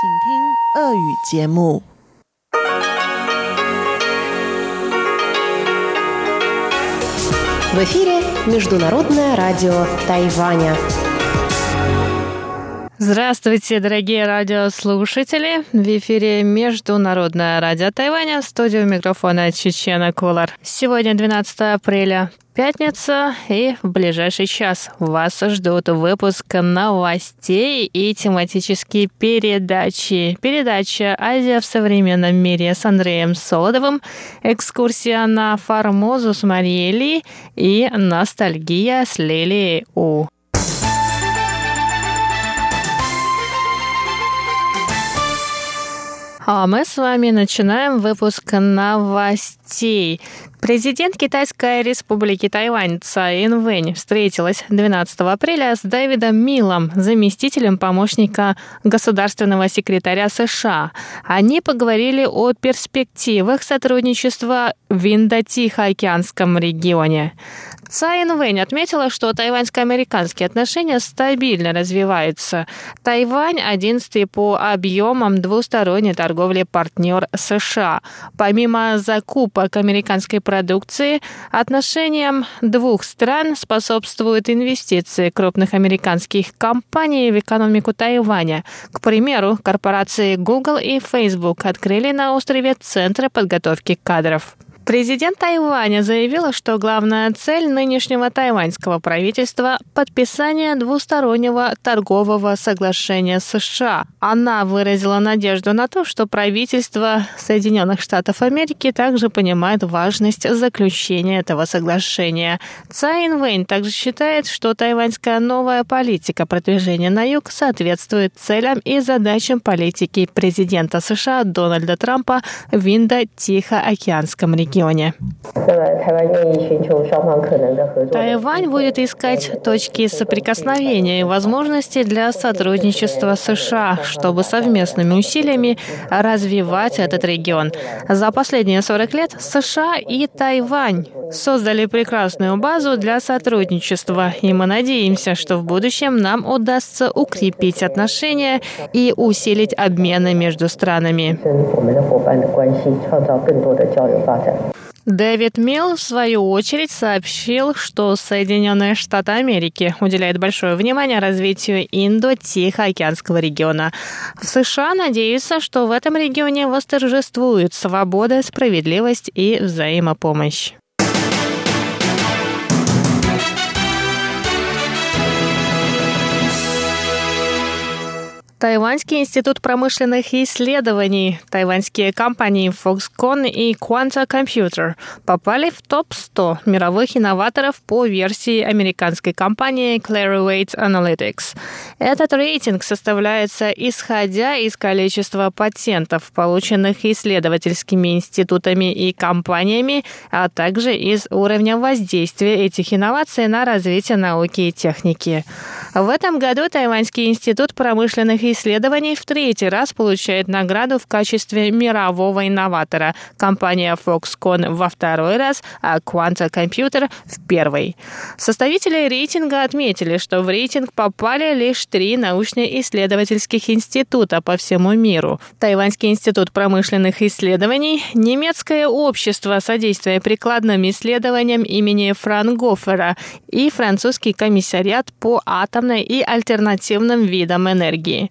В эфире Международное радио Тайваня. Здравствуйте, дорогие радиослушатели! В эфире Международное радио Тайваня, в студию микрофона Чечена Колор. Сегодня 12 апреля, пятница, и в ближайший час вас ждут выпуск новостей и тематические передачи. Передача «Азия в современном мире» с Андреем Солодовым, экскурсия на Формозу с Марией и ностальгия с Лилией У. А мы с вами начинаем выпуск новостей. Президент Китайской республики Тайвань Цай Инвэнь встретилась 12 апреля с Дэвидом Милом, заместителем помощника государственного секретаря США. Они поговорили о перспективах сотрудничества в Индо-Тихоокеанском регионе. Цай Инвэнь отметила, что тайваньско-американские отношения стабильно развиваются. Тайвань – одиннадцатый по объемам двусторонней торговли партнер США. Помимо закупок американской продукции, отношениям двух стран способствуют инвестиции крупных американских компаний в экономику Тайваня. К примеру, корпорации Google и Facebook открыли на острове Центры подготовки кадров. Президент Тайваня заявила, что главная цель нынешнего тайваньского правительства – подписание двустороннего торгового соглашения с США. Она выразила надежду на то, что правительство Соединенных Штатов Америки также понимает важность заключения этого соглашения. Цай Инвейн также считает, что тайваньская новая политика продвижения на юг соответствует целям и задачам политики президента США Дональда Трампа в Индо-Тихоокеанском регионе регионе. Тайвань будет искать точки соприкосновения и возможности для сотрудничества США, чтобы совместными усилиями развивать этот регион. За последние 40 лет США и Тайвань создали прекрасную базу для сотрудничества, и мы надеемся, что в будущем нам удастся укрепить отношения и усилить обмены между странами. Дэвид Милл, в свою очередь, сообщил, что Соединенные Штаты Америки уделяют большое внимание развитию Индо-Тихоокеанского региона. В США надеются, что в этом регионе восторжествует свобода, справедливость и взаимопомощь. Тайваньский институт промышленных исследований, тайваньские компании Foxconn и Quanta Computer попали в топ-100 мировых инноваторов по версии американской компании Clarivate Analytics. Этот рейтинг составляется исходя из количества патентов, полученных исследовательскими институтами и компаниями, а также из уровня воздействия этих инноваций на развитие науки и техники. В этом году Тайваньский институт промышленных исследований в третий раз получает награду в качестве мирового инноватора. Компания Foxconn во второй раз, а Quanta Computer в первый. Составители рейтинга отметили, что в рейтинг попали лишь три научно-исследовательских института по всему миру. Тайваньский институт промышленных исследований, немецкое общество содействия прикладным исследованиям имени Франгофера и французский комиссариат по атомной и альтернативным видам энергии.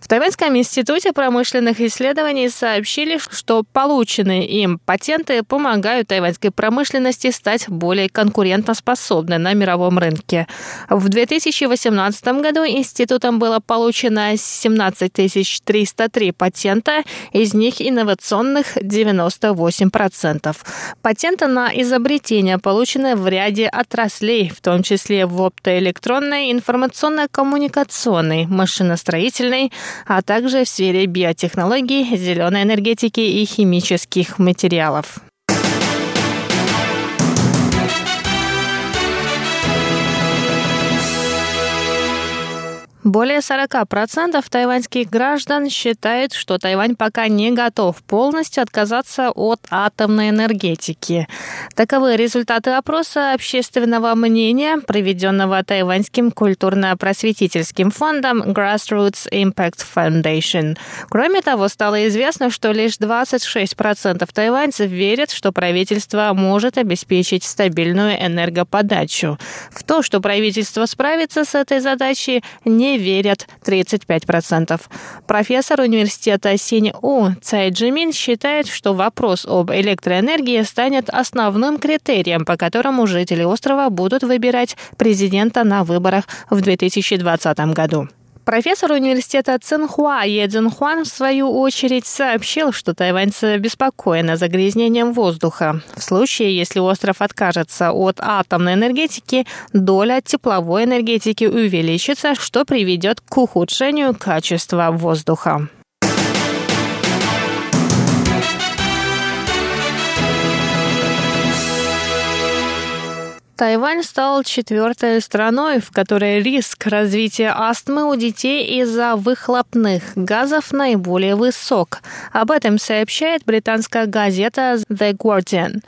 В Тайваньском институте промышленных исследований сообщили, что полученные им патенты помогают тайваньской промышленности стать более конкурентоспособной на мировом рынке. В 2018 году институтом было получено 17 303 патента, из них инновационных 98%. Патенты на изобретения получены в ряде отраслей, в том числе в оптоэлектронной, информационно-коммуникационной, машиностроительной, а также в сфере биотехнологий, зеленой энергетики и химических материалов. Более 40% тайваньских граждан считают, что Тайвань пока не готов полностью отказаться от атомной энергетики. Таковы результаты опроса общественного мнения, проведенного Тайваньским культурно-просветительским фондом Grassroots Impact Foundation. Кроме того, стало известно, что лишь 26% тайваньцев верят, что правительство может обеспечить стабильную энергоподачу. В то, что правительство справится с этой задачей, не верят 35%. Профессор университета Синь-У Цай Джимин считает, что вопрос об электроэнергии станет основным критерием, по которому жители острова будут выбирать президента на выборах в 2020 году. Профессор университета Цинхуа Е Цзинхуан в свою очередь сообщил, что тайваньцы обеспокоены загрязнением воздуха. В случае, если остров откажется от атомной энергетики, доля тепловой энергетики увеличится, что приведет к ухудшению качества воздуха. Тайвань стал четвертой страной, в которой риск развития астмы у детей из-за выхлопных газов наиболее высок. Об этом сообщает британская газета The Guardian.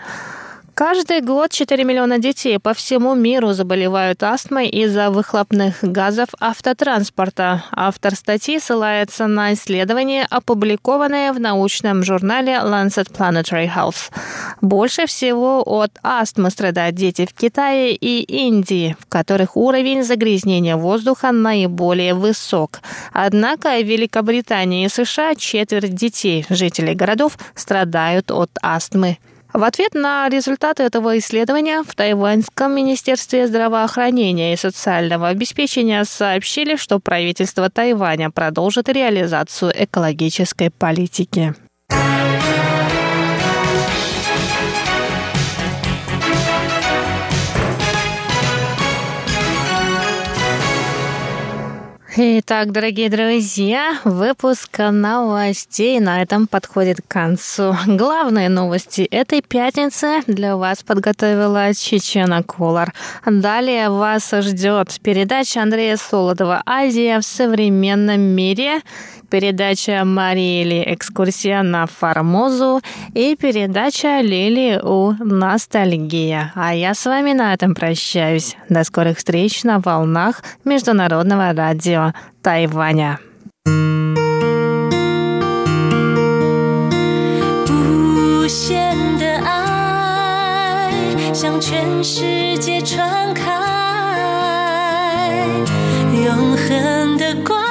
Каждый год 4 миллиона детей по всему миру заболевают астмой из-за выхлопных газов автотранспорта. Автор статьи ссылается на исследование, опубликованное в научном журнале Lancet Planetary Health. Больше всего от астмы страдают дети в Китае и Индии, в которых уровень загрязнения воздуха наиболее высок. Однако в Великобритании и США четверть детей, жителей городов, страдают от астмы. В ответ на результаты этого исследования в Тайваньском министерстве здравоохранения и социального обеспечения сообщили, что правительство Тайваня продолжит реализацию экологической политики. Итак, дорогие друзья, выпуск новостей на этом подходит к концу. Главные новости этой пятницы для вас подготовила Чечена Колор. Далее вас ждет передача Андрея Солодова «Азия в современном мире», передача Мариэли «Экскурсия на Формозу» и передача Лили у «Ностальгия». А я с вами на этом прощаюсь. До скорых встреч на волнах Международного радио 台湾呀！无限的爱向全世界传开，永恒的光。